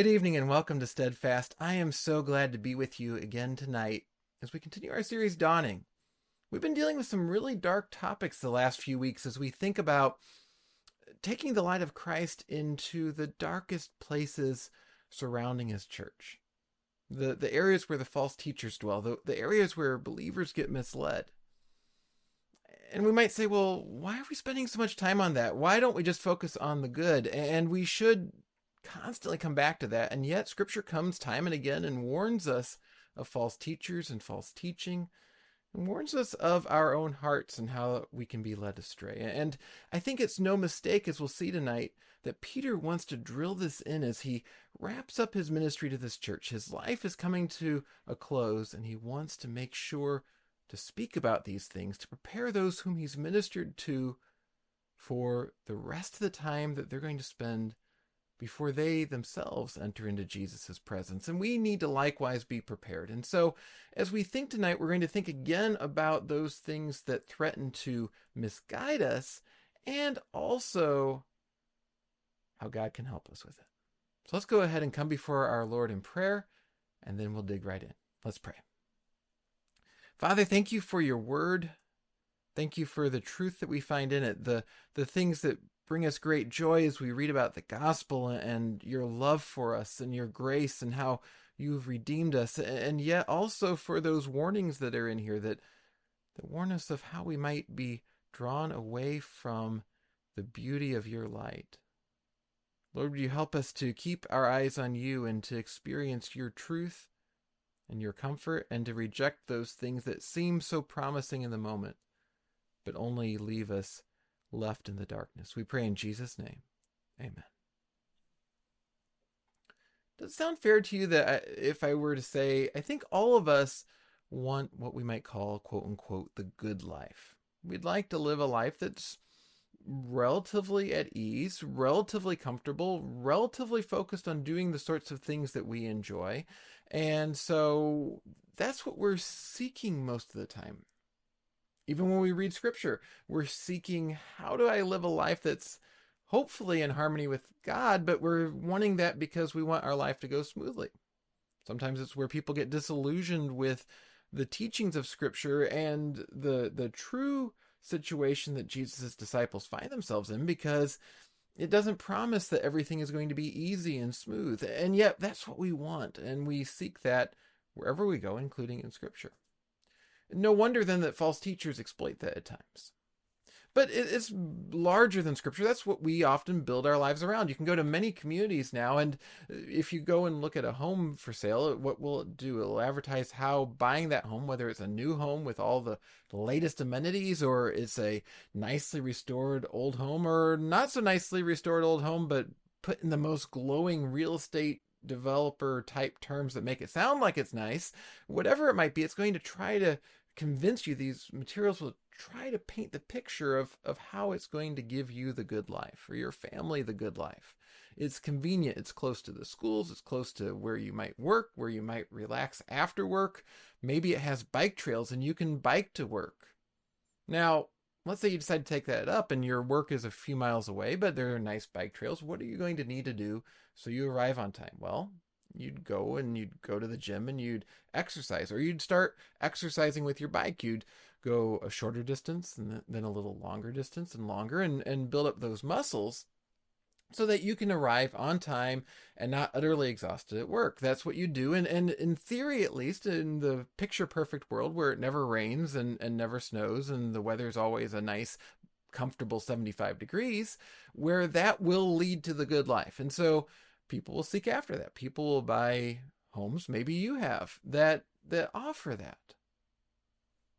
Good evening and welcome to Steadfast. I am so glad to be with you again tonight as we continue our series Dawning. We've been dealing with some really dark topics the last few weeks as we think about taking the light of Christ into the darkest places surrounding his church. The, the areas where the false teachers dwell, the, the areas where believers get misled. And we might say, well, why are we spending so much time on that? Why don't we just focus on the good? And we should constantly come back to that. And yet, scripture comes time and again and warns us of false teachers and false teaching and warns us of our own hearts and how we can be led astray. And I think it's no mistake, as we'll see tonight, that Peter wants to drill this in as he wraps up his ministry to this church. His life is coming to a close, and he wants to make sure to speak about these things, to prepare those whom he's ministered to for the rest of the time that they're going to spend before they themselves enter into Jesus' presence. And we need to likewise be prepared. And so, as we think tonight, we're going to think again about those things that threaten to misguide us and also how God can help us with it. So, let's go ahead and come before our Lord in prayer, and then we'll dig right in. Let's pray. Father, thank you for your word. Thank you for the truth that we find in it, the, the things that bring us great joy as we read about the gospel and your love for us and your grace and how you've redeemed us and yet also for those warnings that are in here that that warn us of how we might be drawn away from the beauty of your light. Lord, would you help us to keep our eyes on you and to experience your truth and your comfort and to reject those things that seem so promising in the moment, but only leave us left in the darkness. We pray in Jesus' name. Amen. Does it sound fair to you that if I were to say, I think all of us want what we might call, quote unquote, the good life? We'd like to live a life that's relatively at ease, relatively comfortable, relatively focused on doing the sorts of things that we enjoy. And so that's what we're seeking most of the time. Even when we read scripture, we're seeking how do I live a life that's hopefully in harmony with God, but we're wanting that because we want our life to go smoothly. Sometimes it's where people get disillusioned with the teachings of scripture and the the true situation that Jesus' disciples find themselves in because it doesn't promise that everything is going to be easy and smooth. And yet that's what we want and we seek that wherever we go including in scripture. No wonder then that false teachers exploit that at times. But it's larger than scripture. That's what we often build our lives around. You can go to many communities now, and uh, if you go and look at a home for sale, what will it do? It'll advertise how buying that home, whether it's a new home with all the latest amenities, or it's a nicely restored old home, or not so nicely restored old home, but put in the most glowing real estate developer type terms that make it sound like it's nice, whatever it might be, it's going to try to convince you these materials will try to paint the picture of, of how it's going to give you the good life or your family the good life. It's convenient. It's close to the schools. It's close to where you might work, where you might relax after work. Maybe it has bike trails and you can bike to work. Now, let's say you decide to take that up and your work is a few miles away, but there are nice bike trails. What are you going to need to do so you arrive on time? Well, you'd go and you'd go to the gym and you'd exercise or you'd start exercising with your bike you'd go a shorter distance and then a little longer distance and longer and, and build up those muscles so that you can arrive on time and not utterly exhausted at work. That's what you do. And, and in theory, at least in the picture perfect world where it never rains and, and never snows and the weather's always a nice, comfortable 75 degrees, where that will lead to the good life. And so people will seek after that. People will buy homes, maybe you have, that, that offer that.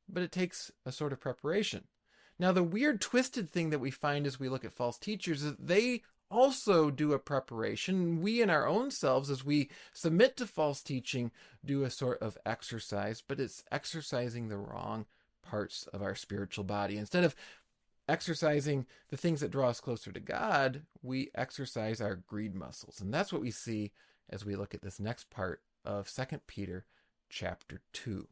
But it takes a sort of preparation. Now, the weird, twisted thing that we find as we look at false teachers is they also do a preparation. We, in our own selves, as we submit to false teaching, do a sort of exercise, but it's exercising the wrong parts of our spiritual body. Instead of exercising the things that draw us closer to God, we exercise our greed muscles. And that's what we see as we look at this next part of 2 Peter chapter 2.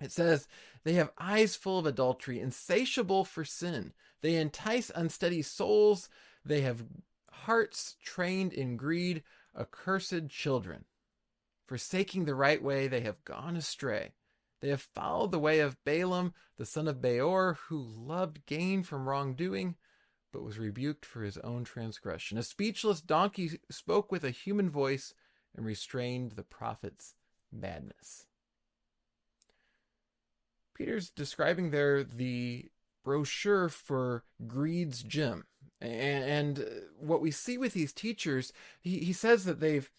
It says, They have eyes full of adultery, insatiable for sin. They entice unsteady souls. They have hearts trained in greed, accursed children. Forsaking the right way, they have gone astray. They have followed the way of Balaam, the son of Beor, who loved gain from wrongdoing, but was rebuked for his own transgression. A speechless donkey spoke with a human voice and restrained the prophet's madness. Peter's describing there the brochure for Greed's Gym. And, and what we see with these teachers, he, he says that they've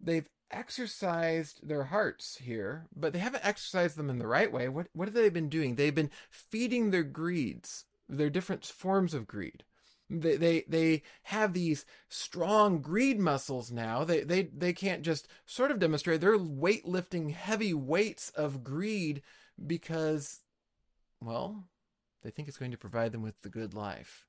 they've exercised their hearts here, but they haven't exercised them in the right way. What what have they been doing? They've been feeding their greeds, their different forms of greed. They they they have these strong greed muscles now. They they they can't just sort of demonstrate. They're weightlifting heavy weights of greed because, well, they think it's going to provide them with the good life.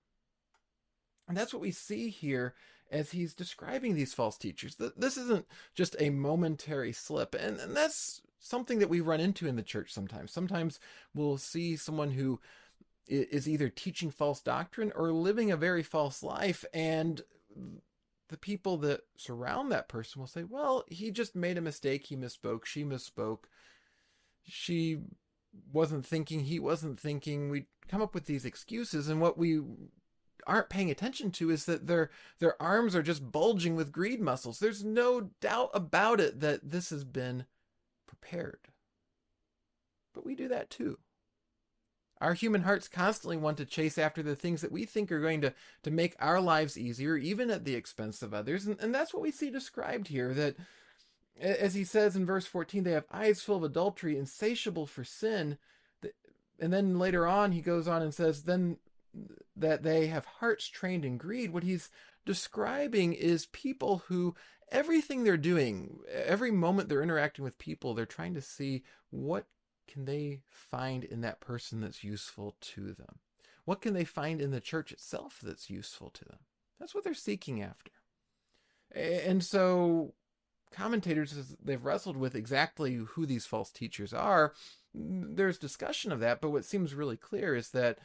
And that's what we see here as he's describing these false teachers. This isn't just a momentary slip. And, and that's something that we run into in the church sometimes. Sometimes we'll see someone who is either teaching false doctrine or living a very false life. And the people that surround that person will say, well, he just made a mistake. He misspoke. She misspoke. She wasn't thinking. He wasn't thinking. We come up with these excuses. And what we aren't paying attention to is that their their arms are just bulging with greed muscles. There's no doubt about it that this has been prepared. But we do that too. Our human hearts constantly want to chase after the things that we think are going to, to make our lives easier, even at the expense of others. And, and that's what we see described here that, as he says in verse 14, they have eyes full of adultery, insatiable for sin. And then later on, he goes on and says, then that they have hearts trained in greed, what he's describing is people who everything they're doing, every moment they're interacting with people, they're trying to see what can they find in that person that's useful to them? What can they find in the church itself that's useful to them? That's what they're seeking after. And so commentators they've wrestled with exactly who these false teachers are there's discussion of that but what seems really clear is that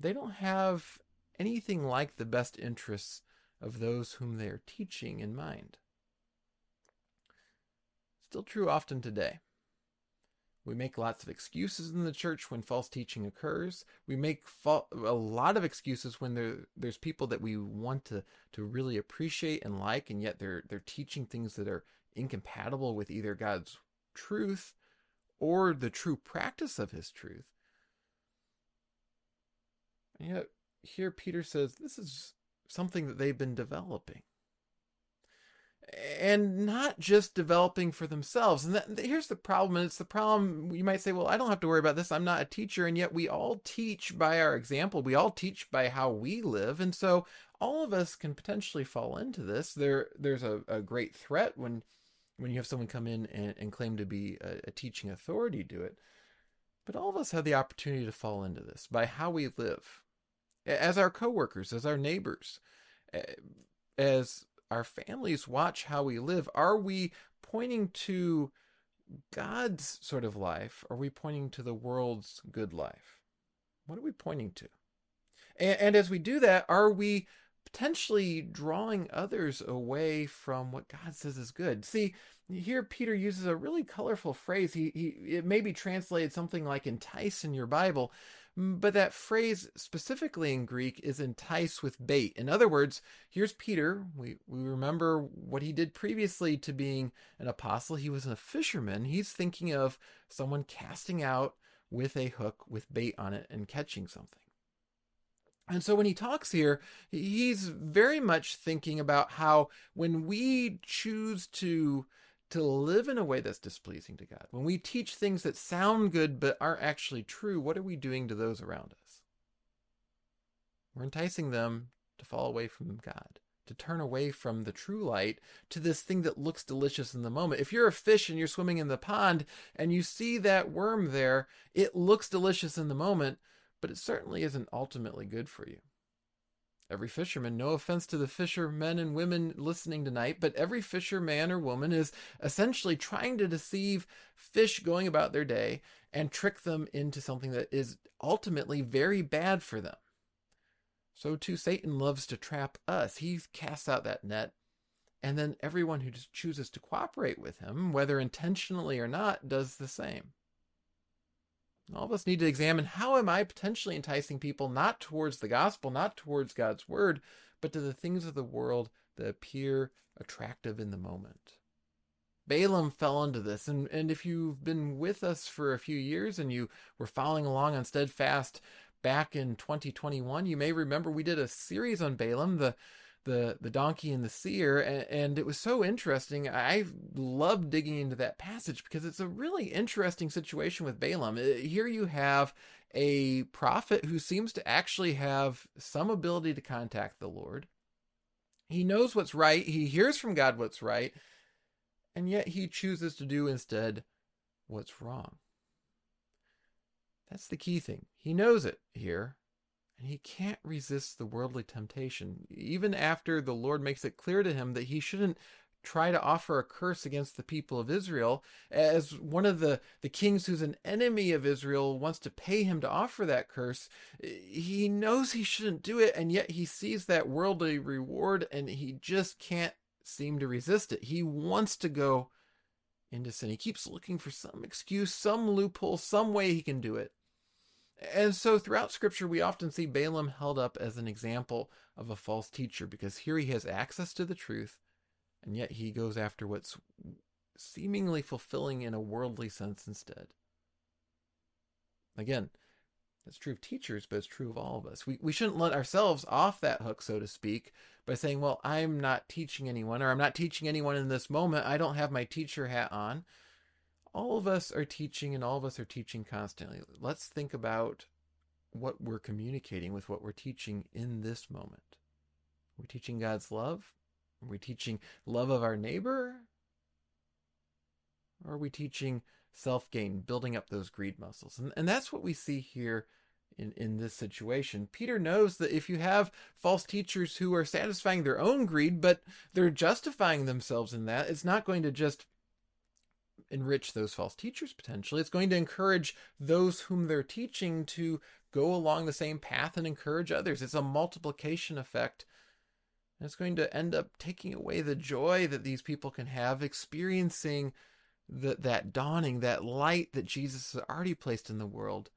they don't have anything like the best interests of those whom they are teaching in mind. Still true often today. We make lots of excuses in the church when false teaching occurs. We make fa- a lot of excuses when there, there's people that we want to, to really appreciate and like, and yet they're they're teaching things that are incompatible with either God's truth or the true practice of His truth. And yet, here Peter says this is something that they've been developing. And not just developing for themselves. And that, here's the problem. And it's the problem you might say, well, I don't have to worry about this. I'm not a teacher. And yet we all teach by our example. We all teach by how we live. And so all of us can potentially fall into this. There, there's a, a great threat when when you have someone come in and, and claim to be a, a teaching authority do it. But all of us have the opportunity to fall into this by how we live, as our coworkers, as our neighbors, eh, as our families watch how we live. Are we pointing to God's sort of life? Are we pointing to the world's good life? What are we pointing to? And, and as we do that, are we potentially drawing others away from what God says is good. See, here Peter uses a really colorful phrase. He, he it may be translated something like entice in your Bible, Mm, but that phrase specifically in Greek is entice with bait. In other words, here's Peter. We, we remember what he did previously to being an apostle. He was a fisherman. He's thinking of someone casting out with a hook with bait on it and catching something. And so when he talks here, he's very much thinking about how when we choose to to live in a way that's displeasing to God, when we teach things that sound good but aren't actually true, what are we doing to those around us? We're enticing them to fall away from God, to turn away from the true light to this thing that looks delicious in the moment. If you're a fish and you're swimming in the pond and you see that worm there, it looks delicious in the moment, but it certainly isn't ultimately good for you. Every fisherman, no offense to the fishermen and women listening tonight, but every fisherman or woman is essentially trying to deceive fish going about their day and trick them into something that is ultimately very bad for them. So too, Satan loves to trap us. He casts out that net And then everyone who chooses to cooperate with him, whether intentionally or not, does the same. All of us need to examine how am I potentially enticing people not towards the gospel, not towards God's word, but to the things of the world that appear attractive in the moment. Balaam fell into this, and, and if you've been with us for a few years and you were following along on Steadfast back in 2021, you may remember we did a series on Balaam, the the the donkey and the seer and, and, it was so interesting. I love digging into that passage because it's a really interesting situation with balaam. Uh, here you have a prophet who seems to actually have some ability to contact the lord. He knows what's right. He hears from god what's right. And yet he chooses to do instead what's wrong. That's the key thing. He knows it here and he can't resist the worldly temptation, even after the Lord makes it clear to him that he shouldn't try to offer a curse against the people of Israel. As one of the, the kings who's an enemy of Israel wants to pay him to offer that curse, he knows he shouldn't do it, and yet he sees that worldly reward and he just can't seem to resist it. He wants to go into sin. He keeps looking for some excuse, some loophole, some way he can do it. And so throughout scripture, we often see Balaam held up as an example of a false teacher because here he has access to the truth, and yet he goes after what's seemingly fulfilling in a worldly sense instead. Again, that's true of teachers, but it's true of all of us. We, we shouldn't let ourselves off that hook, so to speak, by saying, well, I'm not teaching anyone, or I'm not teaching anyone in this moment. I don't have my teacher hat on all of us are teaching and all of us are teaching constantly. Let's think about what we're communicating with what we're teaching in this moment. Are We're teaching God's love? Are we teaching love of our neighbor? Or are we teaching self gain, building up those greed muscles? And, and that's what we see here in, in this situation. Peter knows that if you have false teachers who are satisfying their own greed, but they're justifying themselves in that, it's not going to just enrich those false teachers potentially. It's going to encourage those whom they're teaching to go along the same path and encourage others. It's a multiplication effect. And it's going to end up taking away the joy that these people can have experiencing the, that dawning, that light that Jesus has already placed in the world,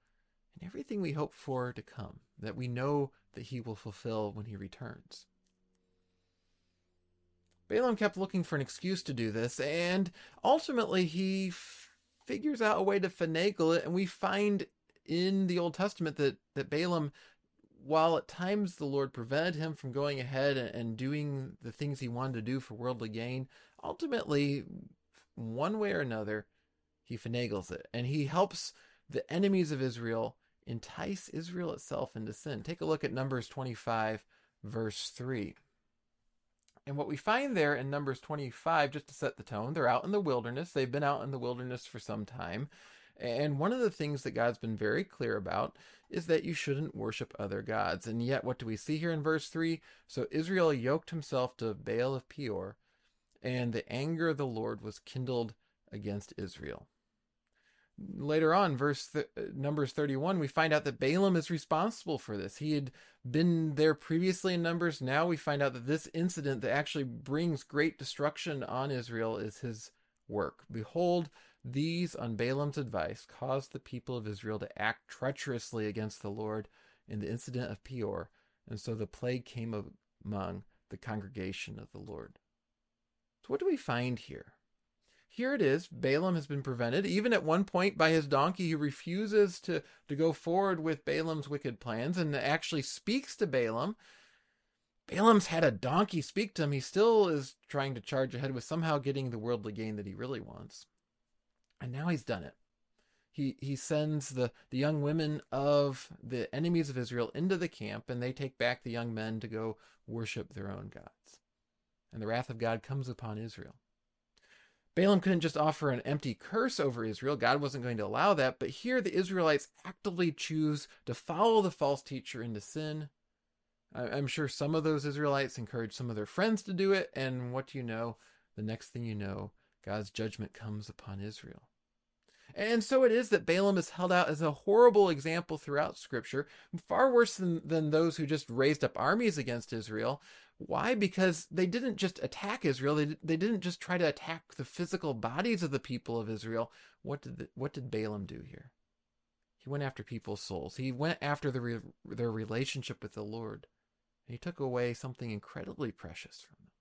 and everything we hope for to come, that we know that he will fulfill when he returns. Balaam kept looking for an excuse to do this, and ultimately he f- figures out a way to finagle it. And we find in the Old Testament that, that Balaam, while at times the Lord prevented him from going ahead and, and doing the things he wanted to do for worldly gain, ultimately, one way or another, he finagles it. And he helps the enemies of Israel entice Israel itself into sin. Take a look at Numbers 25, verse 3. And what we find there in Numbers 25, just to set the tone, they're out in the wilderness. They've been out in the wilderness for some time. And one of the things that God's been very clear about is that you shouldn't worship other gods. And yet, what do we see here in verse 3? So Israel yoked himself to Baal of Peor, and the anger of the Lord was kindled against Israel later on verse th- uh, numbers 31 we find out that balaam is responsible for this. He had been there previously in numbers. Now we find out that this incident that actually brings great destruction on israel is his work. Behold these on balaam's advice caused the people of israel to act treacherously against the lord in the incident of peor and so the plague came among the congregation of the lord. So what do we find here here it is. Balaam has been prevented, even at one point by his donkey, who refuses to, to go forward with Balaam's wicked plans and actually speaks to Balaam. Balaam's had a donkey speak to him. He still is trying to charge ahead with somehow getting the worldly gain that he really wants. And now he's done it. He, he sends the, the young women of the enemies of Israel into the camp, and they take back the young men to go worship their own gods. And the wrath of God comes upon Israel. Balaam couldn't just offer an empty curse over Israel. God wasn't going to allow that. But here the Israelites actively choose to follow the false teacher into sin. I'm sure some of those Israelites encouraged some of their friends to do it. And what do you know? The next thing you know, God's judgment comes upon Israel. And so it is that Balaam is held out as a horrible example throughout Scripture, far worse than, than those who just raised up armies against Israel. Why? Because they didn't just attack Israel. They, they didn't just try to attack the physical bodies of the people of Israel. What did the, what did Balaam do here? He went after people's souls. He went after the, their relationship with the Lord. And he took away something incredibly precious from them.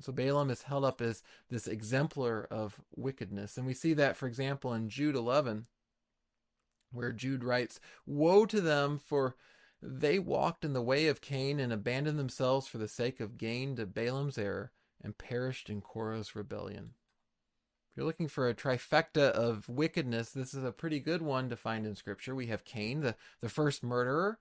And so Balaam is held up as this exemplar of wickedness. And we see that, for example, in Jude 11, where Jude writes, Woe to them, for they walked in the way of Cain and abandoned themselves for the sake of gain to Balaam's error and perished in Korah's rebellion. If you're looking for a trifecta of wickedness, this is a pretty good one to find in Scripture. We have Cain, the, the first murderer.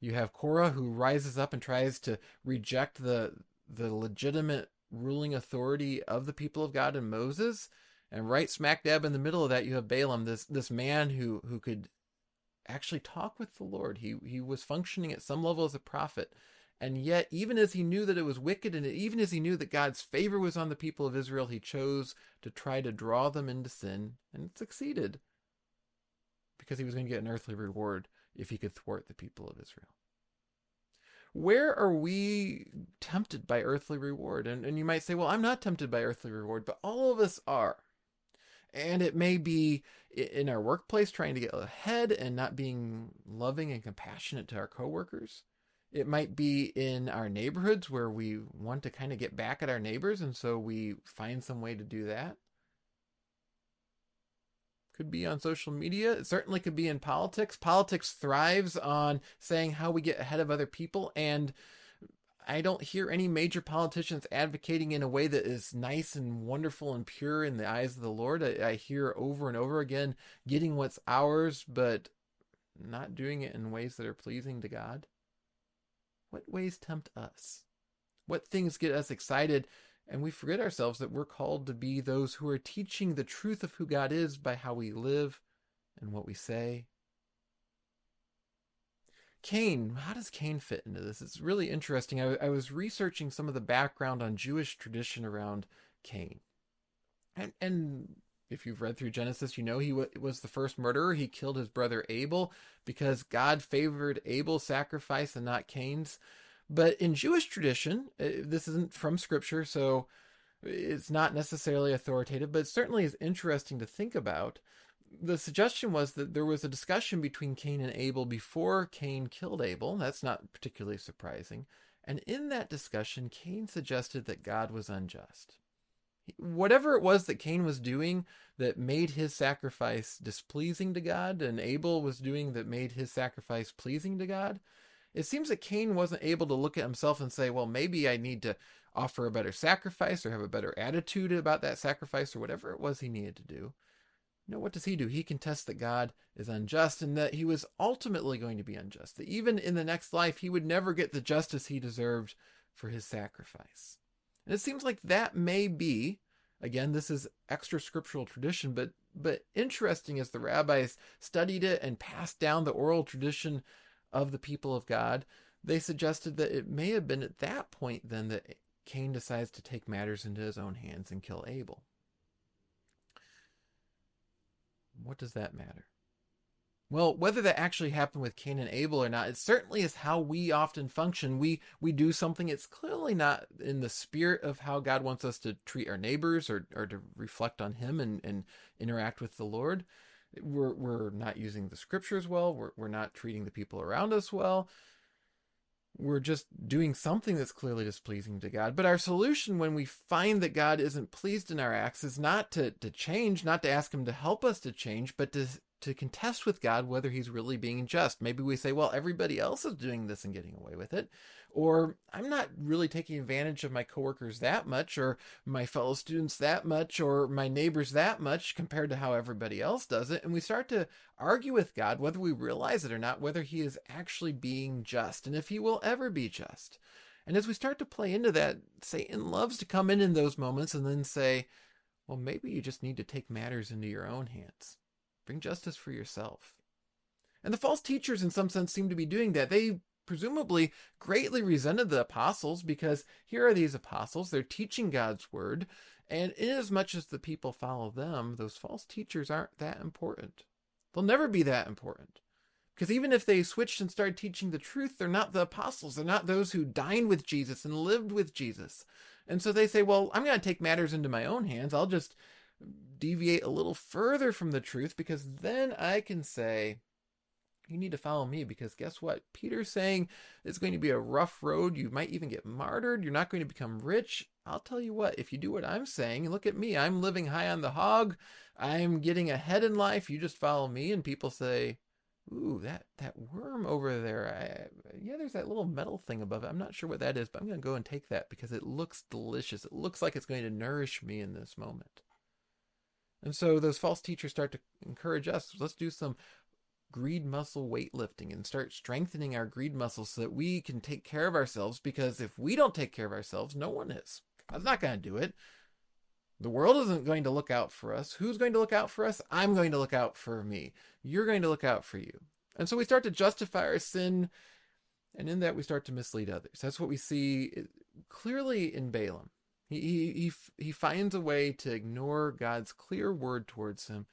You have Korah, who rises up and tries to reject the, the legitimate ruling authority of the people of God and Moses. And right smack dab in the middle of that, you have Balaam, this, this man who, who could actually talk with the Lord. He, he was functioning at some level as a prophet. And yet, even as he knew that it was wicked, and even as he knew that God's favor was on the people of Israel, he chose to try to draw them into sin and succeeded because he was going to get an earthly reward if he could thwart the people of Israel. Where are we tempted by earthly reward? And, and you might say, well, I'm not tempted by earthly reward, but all of us are. And it may be in our workplace trying to get ahead and not being loving and compassionate to our coworkers. It might be in our neighborhoods where we want to kind of get back at our neighbors, and so we find some way to do that. Could be on social media. It certainly could be in politics. Politics thrives on saying how we get ahead of other people, and I don't hear any major politicians advocating in a way that is nice and wonderful and pure in the eyes of the Lord. I, I hear over and over again getting what's ours, but not doing it in ways that are pleasing to God. What ways tempt us? What things get us excited and we forget ourselves that we're called to be those who are teaching the truth of who God is by how we live and what we say Cain, how does Cain fit into this? It's really interesting. I, I, was researching some of the background on Jewish tradition around Cain. And, and if you've read through Genesis, you know he was the first murderer. He killed his brother Abel because God favored Abel's sacrifice and not Cain's. But in Jewish tradition, uh, this isn't from scripture, so it's not necessarily authoritative, but it certainly is interesting to think about the suggestion was that there was a discussion between Cain and Abel before Cain killed Abel. That's not particularly surprising. And in that discussion, Cain suggested that God was unjust. Whatever it was that Cain was doing that made his sacrifice displeasing to God, and Abel was doing that made his sacrifice pleasing to God, it seems that Cain wasn't able to look at himself and say, well, maybe I need to offer a better sacrifice or have a better attitude about that sacrifice or whatever it was he needed to do. No, what does he do? He contests that God is unjust and that he was ultimately going to be unjust. That even in the next life, he would never get the justice he deserved for his sacrifice. And it seems like that may be, again, this is extra scriptural tradition, but but interesting as the rabbis studied it and passed down the oral tradition of the people of God, they suggested that it may have been at that point then that Cain decides to take matters into his own hands and kill Abel. What does that matter? Well, whether that actually happened with Cain and Abel or not, it certainly is how we often function. We we do something it's clearly not in the spirit of how God wants us to treat our neighbors or, or to reflect on him and, and interact with the Lord. We're we're not using the scriptures well, we're we're not treating the people around us well we're just doing something that's clearly displeasing to God. But our solution when we find that God isn't pleased in our acts is not to, to change, not to ask Him to help us to change, but to, to contest with God whether He's really being just. Maybe we say, well, everybody else is doing this and getting away with it or I'm not really taking advantage of my coworkers that much, or my fellow students that much, or my neighbors that much compared to how everybody else does it. And we start to argue with God, whether we realize it or not, whether He is actually being just and if He will ever be just. And as we start to play into that, Satan loves to come in in those moments and then say, well, maybe you just need to take matters into your own hands. Bring justice for yourself. And the false teachers, in some sense, seem to be doing that. They presumably greatly resented the apostles because here are these apostles, they're teaching God's word, and inasmuch as the people follow them, those false teachers aren't that important. They'll never be that important. Because even if they switched and started teaching the truth, they're not the apostles. They're not those who dined with Jesus and lived with Jesus. And so they say, well, I'm going to take matters into my own hands. I'll just deviate a little further from the truth because then I can say, you need to follow me because guess what? Peter's saying it's going to be a rough road. You might even get martyred. You're not going to become rich. I'll tell you what, if you do what I'm saying, look at me. I'm living high on the hog. I'm getting ahead in life. You just follow me. And people say, Ooh, that, that worm over there. I, yeah, there's that little metal thing above it. I'm not sure what that is, but I'm going to go and take that because it looks delicious. It looks like it's going to nourish me in this moment. And so those false teachers start to encourage us. Let's do some greed muscle weightlifting and start strengthening our greed muscles so that we can take care of ourselves because if we don't take care of ourselves, no one is. God's not going to do it. The world isn't going to look out for us. Who's going to look out for us? I'm going to look out for me. You're going to look out for you. And so we start to justify our sin, and in that we start to mislead others. That's what we see clearly in Balaam. He, he, he, finds a way to ignore God's clear word towards him,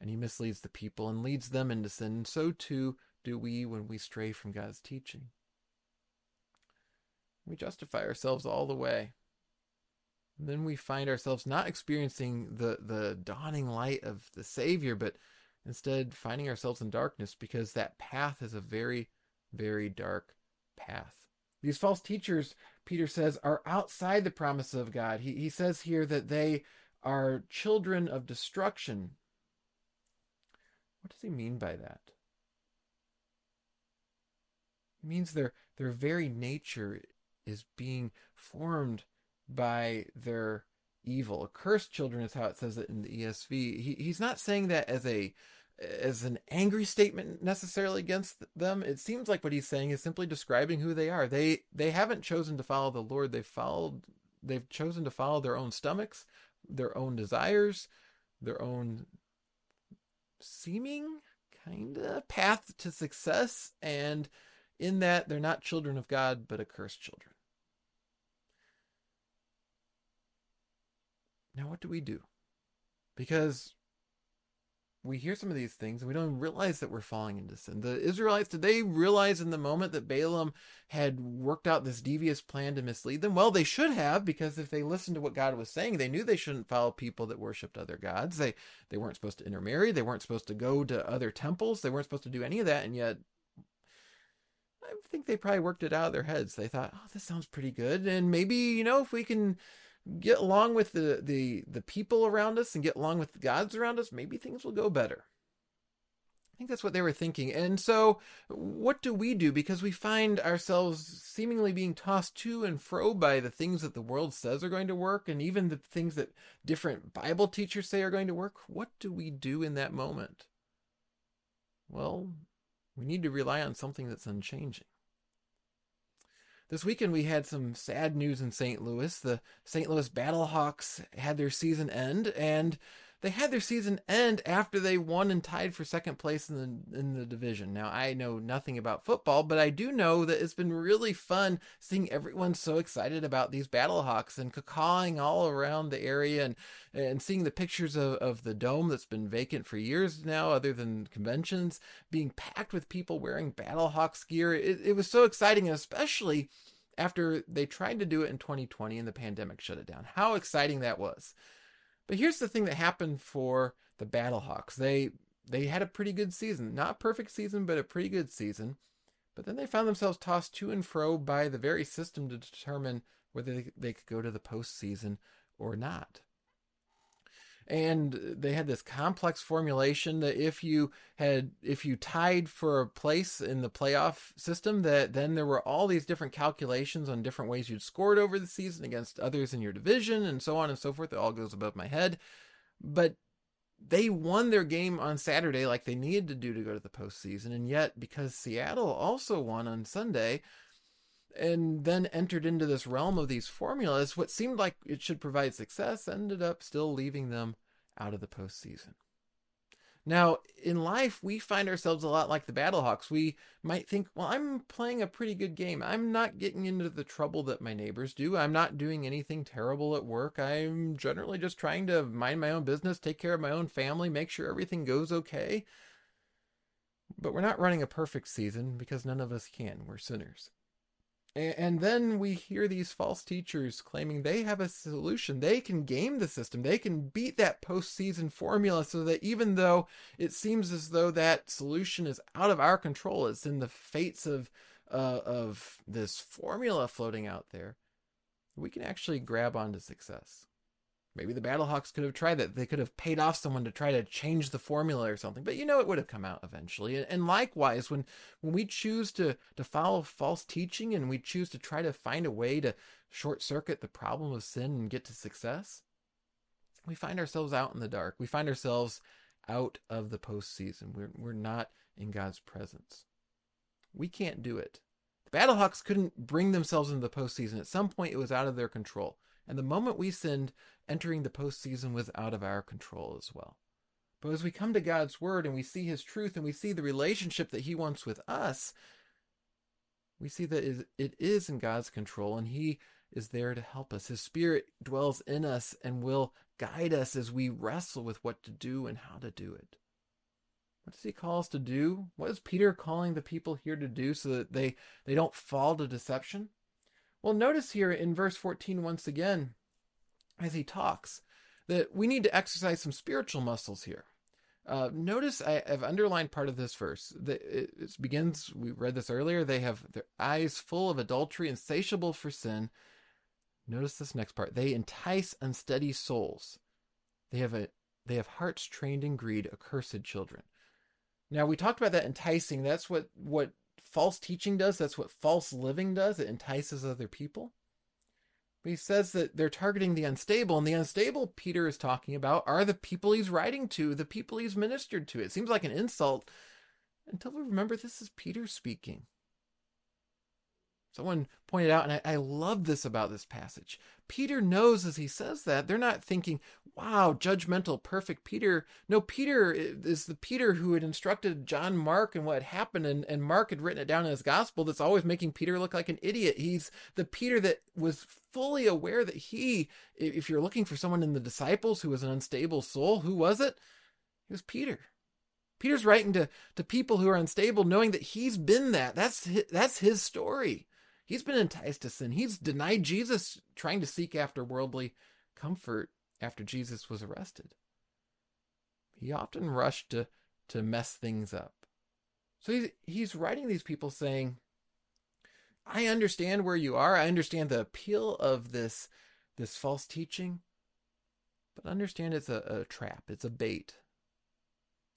and he misleads the people and leads them into sin. And so too do we when we stray from God's teaching. We justify ourselves all the way. And then we find ourselves not experiencing the, the dawning light of the Savior, but instead finding ourselves in darkness because that path is a very, very dark path. These false teachers, Peter says, are outside the promise of God. He, he says here that they are children of destruction. What does he mean by that? It means their, their very nature is being formed by their evil. Cursed children is how it says it in the ESV. He, he's not saying that as a as an angry statement necessarily against them. It seems like what he's saying is simply describing who they are. They they haven't chosen to follow the Lord. They've followed they've chosen to follow their own stomachs, their own desires, their own seeming kind of path to success and in that they're not children of God but accursed children. Now, what do we do? Because we hear some of these things and we don't realize that we're falling into sin. The Israelites, did they realize in the moment that Balaam had worked out this devious plan to mislead them? Well, they should have, because if they listened to what God was saying, they knew they shouldn't follow people that worshiped other gods. They they weren't supposed to intermarry, they weren't supposed to go to other temples, they weren't supposed to do any of that, and yet I think they probably worked it out of their heads. They thought, oh, this sounds pretty good. And maybe, you know, if we can get along with the, the, the people around us and get along with the gods around us, maybe things will go better. I think that's what they were thinking. And so, what do we do? Because we find ourselves seemingly being tossed to and fro by the things that the world says are going to work, and even the things that different Bible teachers say are going to work. What do we do in that moment? Well, we need to rely on something that's unchanging. This weekend we had some sad news in St. Louis. The St. Louis Battlehawks had their season end, and they had their season end after they won and tied for second place in the in the division. Now I know nothing about football, but I do know that it's been really fun seeing everyone so excited about these Battlehawks and cacawing all around the area and and seeing the pictures of, of the dome that's been vacant for years now, other than conventions, being packed with people wearing Battlehawks gear. It, it was so exciting, especially after they tried to do it in 2020 and the pandemic shut it down. How exciting that was. But here's the thing that happened for the Battlehawks. They they had a pretty good season. Not perfect season, but a pretty good season. But then they found themselves tossed to and fro by the very system to determine whether they, they could go to the postseason or not and they had this complex formulation that if you had if you tied for a place in the playoff system that then there were all these different calculations on different ways you'd scored over the season against others in your division and so on and so forth. It all goes above my head. But they won their game on Saturday like they needed to do to go to the postseason. And yet because Seattle also won on Sunday and then entered into this realm of these formulas, what seemed like it should provide success ended up still leaving them out of the postseason. Now, in life, we find ourselves a lot like the Battlehawks. We might think, well, I'm playing a pretty good game. I'm not getting into the trouble that my neighbors do. I'm not doing anything terrible at work. I'm generally just trying to mind my own business, take care of my own family, make sure everything goes okay. But we're not running a perfect season because none of us can. We're sinners. And then we hear these false teachers claiming they have a solution. They can game the system. They can beat that postseason formula so that even though it seems as though that solution is out of our control, it's in the fates of uh, of this formula floating out there, we can actually grab onto success. Maybe the Battlehawks could have tried that. They could have paid off someone to try to change the formula or something. But you know it would have come out eventually. And likewise, when when we choose to to follow false teaching and we choose to try to find a way to short circuit the problem of sin and get to success, we find ourselves out in the dark. We find ourselves out of the postseason. We're we're not in God's presence. We can't do it. The Battlehawks couldn't bring themselves into the postseason. At some point, it was out of their control. And the moment we sinned, entering the postseason was out of our control as well. But as we come to God's word and we see his truth and we see the relationship that he wants with us, we see that it is in God's control and he is there to help us. His spirit dwells in us and will guide us as we wrestle with what to do and how to do it. What does he call us to do? What is Peter calling the people here to do so that they, they don't fall to deception? Well, notice here in verse 14 once again, as he talks, that we need to exercise some spiritual muscles here. Uh, notice I have underlined part of this verse. That it begins, we read this earlier, they have their eyes full of adultery, insatiable for sin. Notice this next part. They entice unsteady souls. They have a they have hearts trained in greed, accursed children. Now we talked about that enticing. That's what what false teaching does. That's what false living does. It entices other people. But he says that they're targeting the unstable, and the unstable Peter is talking about are the people he's writing to, the people he's ministered to. It seems like an insult until we remember this is Peter speaking. Someone pointed out, and I, I, love this about this passage. Peter knows as he says that, they're not thinking, wow, judgmental, perfect Peter. No, Peter is the Peter who had instructed John Mark and what happened, and, and Mark had written it down in his gospel that's always making Peter look like an idiot. He's the Peter that was fully aware that he, if you're looking for someone in the disciples who was an unstable soul, who was it? It was Peter. Peter's writing to, to people who are unstable, knowing that he's been that. That's his, that's his story. He's been enticed to sin. He's denied Jesus, trying to seek after worldly comfort after Jesus was arrested. He often rushed to, to mess things up. So he's, he's writing these people saying, I understand where you are. I understand the appeal of this, this false teaching, but understand it's a, a trap, it's a bait.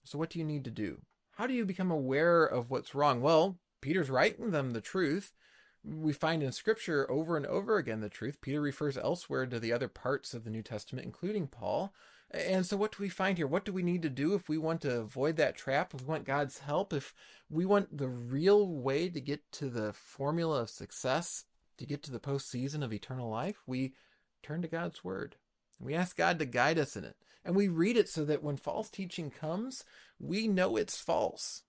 So, what do you need to do? How do you become aware of what's wrong? Well, Peter's writing them the truth we find in scripture over and over again the truth. Peter refers elsewhere to the other parts of the New Testament, including Paul. And so, what do we find here? What do we need to do if we want to avoid that trap? If we want God's help, if we want the real way to get to the formula of success, to get to the postseason of eternal life, we turn to God's Word. We ask God to guide us in it. And we read it so that when false teaching comes, we know it's false.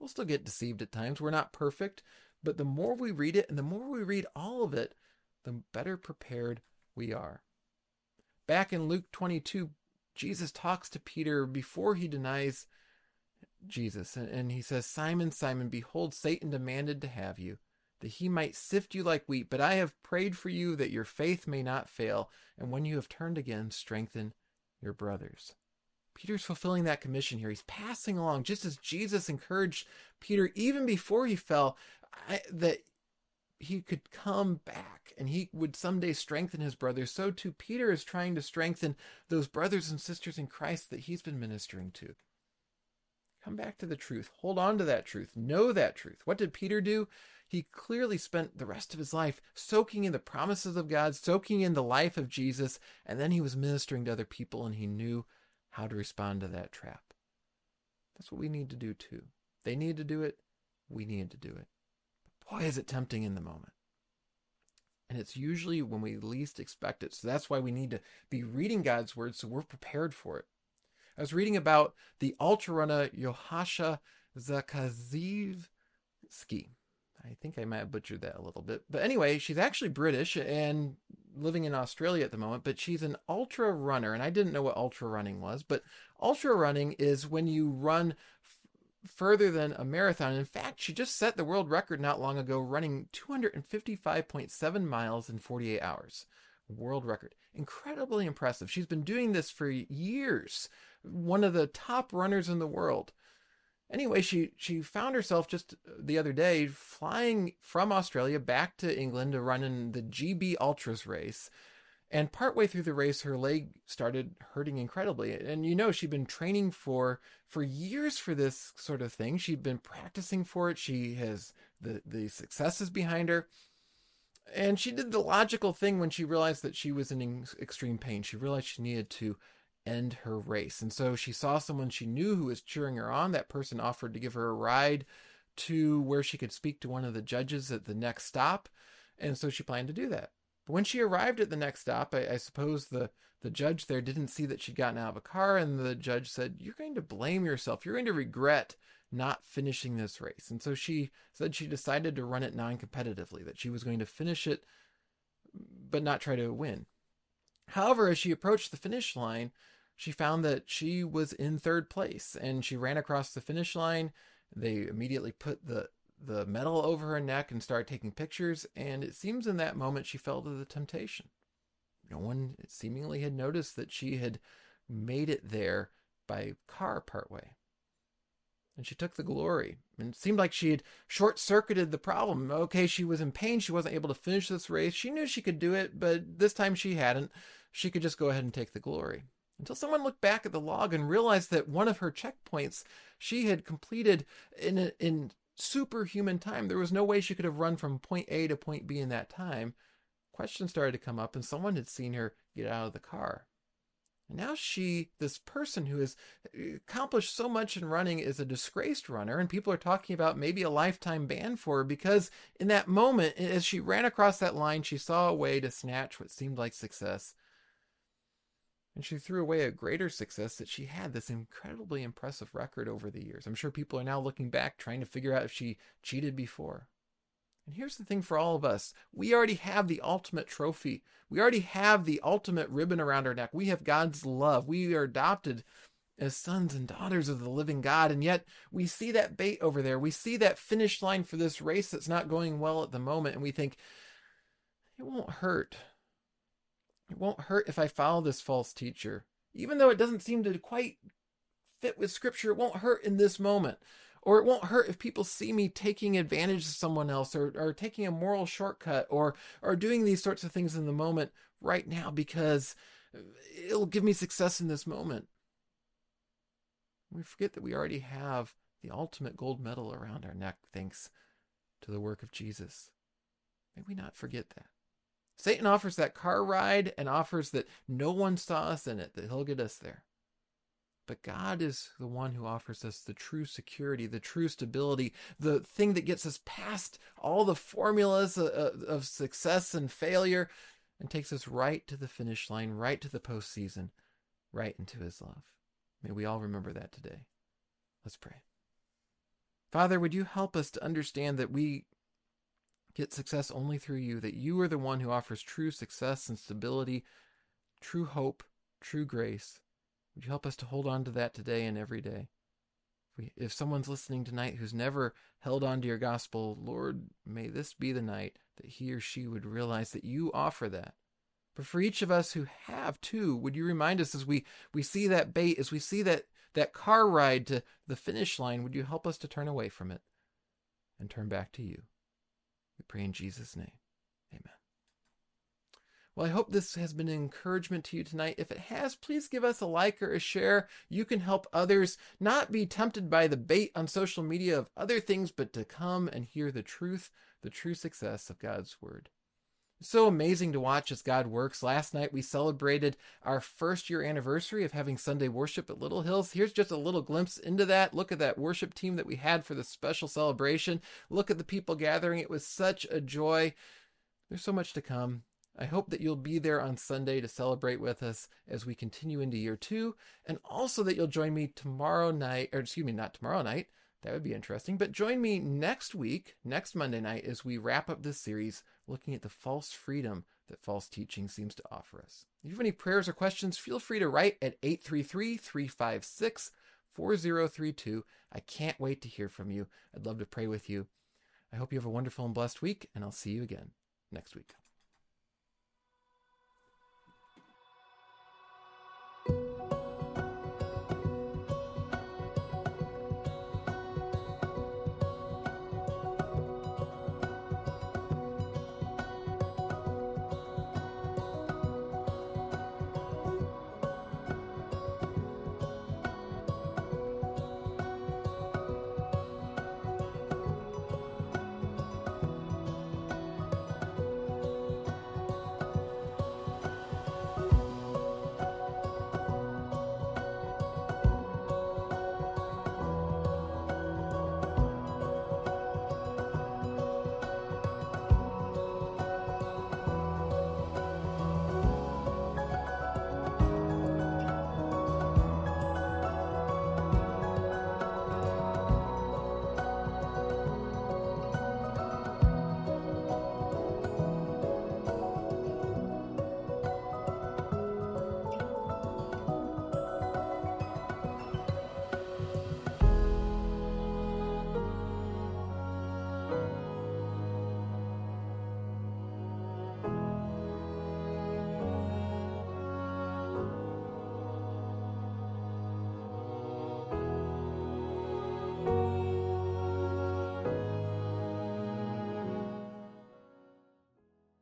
We'll still get deceived at times. We're not perfect. But the more we read it and the more we read all of it, the better prepared we are. Back in Luke 22, Jesus talks to Peter before he denies Jesus. And, he says, Simon, Simon, behold, Satan demanded to have you, that he might sift you like wheat. But I have prayed for you that your faith may not fail. And when you have turned again, strengthen your brothers. Peter's fulfilling that commission here. He's passing along, just as Jesus encouraged Peter even before he fell, I, that he could come back and he would someday strengthen his brothers. So too, Peter is trying to strengthen those brothers and sisters in Christ that he's been ministering to. Come back to the truth. Hold on to that truth. Know that truth. What did Peter do? He clearly spent the rest of his life soaking in the promises of God, soaking in the life of Jesus, and then he was ministering to other people and he knew how to respond to that trap. That's what we need to do too. They need to do it. We need to do it boy, is it tempting in the moment. And it's usually when we least expect it. So that's why we need to be reading God's word so we're prepared for it. I was reading about the ultra runner Joasia Zakrzewski. I think I might have butchered that a little bit. But anyway, she's actually British and living in Australia at the moment, but she's an ultra runner. And I didn't know what ultra running was, but ultra running is when you run further than a marathon. In fact, she just set the world record not long ago, running 255.7 miles in 48 hours. World record. Incredibly impressive. She's been doing this for years. One of the top runners in the world. Anyway, she she found herself just the other day flying from Australia back to England to run in the GB Ultras race. And partway through the race, her leg started hurting incredibly. And you know, she'd been training for for years for this sort of thing. She'd been practicing for it. She has the the successes behind her. And she did the logical thing when she realized that she was in extreme pain. She realized she needed to end her race. And so she saw someone she knew who was cheering her on. That person offered to give her a ride to where she could speak to one of the judges at the next stop. And so she planned to do that. But when she arrived at the next stop, I, I suppose the, the judge there didn't see that she'd gotten out of a car. And the judge said, You're going to blame yourself. You're going to regret not finishing this race. And so she said she decided to run it non competitively, that she was going to finish it, but not try to win. However, as she approached the finish line, she found that she was in third place and she ran across the finish line. They immediately put the the medal over her neck and started taking pictures, and it seems in that moment she fell to the temptation. No one seemingly had noticed that she had made it there by car partway. And she took the glory. And it seemed like she had short circuited the problem. Okay, she was in pain. She wasn't able to finish this race. She knew she could do it, but this time she hadn't. She could just go ahead and take the glory until someone looked back at the log and realized that one of her checkpoints she had completed in a, in superhuman time. There was no way she could have run from point A to point B in that time. Questions started to come up, and someone had seen her get out of the car. And now she, this person who has accomplished so much in running, is a disgraced runner, and people are talking about maybe a lifetime ban for her because in that moment, as she ran across that line, she saw a way to snatch what seemed like success and she threw away a greater success that she had this incredibly impressive record over the years. I'm sure people are now looking back trying to figure out if she cheated before. And here's the thing for all of us we already have the ultimate trophy. We already have the ultimate ribbon around our neck. We have God's love. We are adopted as sons and daughters of the living God. And yet we see that bait over there. We see that finish line for this race that's not going well at the moment. And we think, it won't hurt. It won't hurt if I follow this false teacher. Even though it doesn't seem to quite fit with scripture, it won't hurt in this moment. Or it won't hurt if people see me taking advantage of someone else or, or taking a moral shortcut or or doing these sorts of things in the moment right now because it'll give me success in this moment. We forget that we already have the ultimate gold medal around our neck thanks to the work of Jesus. May we not forget that. Satan offers that car ride and offers that no one saw us in it, that he'll get us there. But God is the one who offers us the true security, the true stability, the thing that gets us past all the formulas uh, uh, of, success and failure and takes us right to the finish line, right to the postseason, right into his love. May we all remember that today. Let's pray. Father, would you help us to understand that we get success only through you, that you are the one who offers true success and stability, true hope, true grace. Would you help us to hold on to that today and every day? If someone's listening tonight who's never held on to your gospel, Lord, may this be the night that he or she would realize that you offer that. But for each of us who have too, would you remind us as we, we see that bait, as we see that, that car ride to the finish line, would you help us to turn away from it and turn back to you? Pray in Jesus' name. Amen. Well, I hope this has been an encouragement to you tonight. If it has, please give us a like or a share. You can help others not be tempted by the bait on social media of other things, but to come and hear the truth, the true success of God's Word. So amazing to watch as God works. Last night we celebrated our first year anniversary of having Sunday worship at Little Hills. Here's just a little glimpse into that. Look at that worship team that we had for the special celebration. Look at the people gathering. It was such a joy. There's so much to come. I hope that you'll be there on Sunday to celebrate with us as we continue into year two, and also that you'll join me tomorrow night, or excuse me, not tomorrow night. That would be interesting. But join me next week, next Monday night, as we wrap up this series looking at the false freedom that false teaching seems to offer us. If you have any prayers or questions, feel free to write at 833 356 4032. I can't wait to hear from you. I'd love to pray with you. I hope you have a wonderful and blessed week, and I'll see you again next week.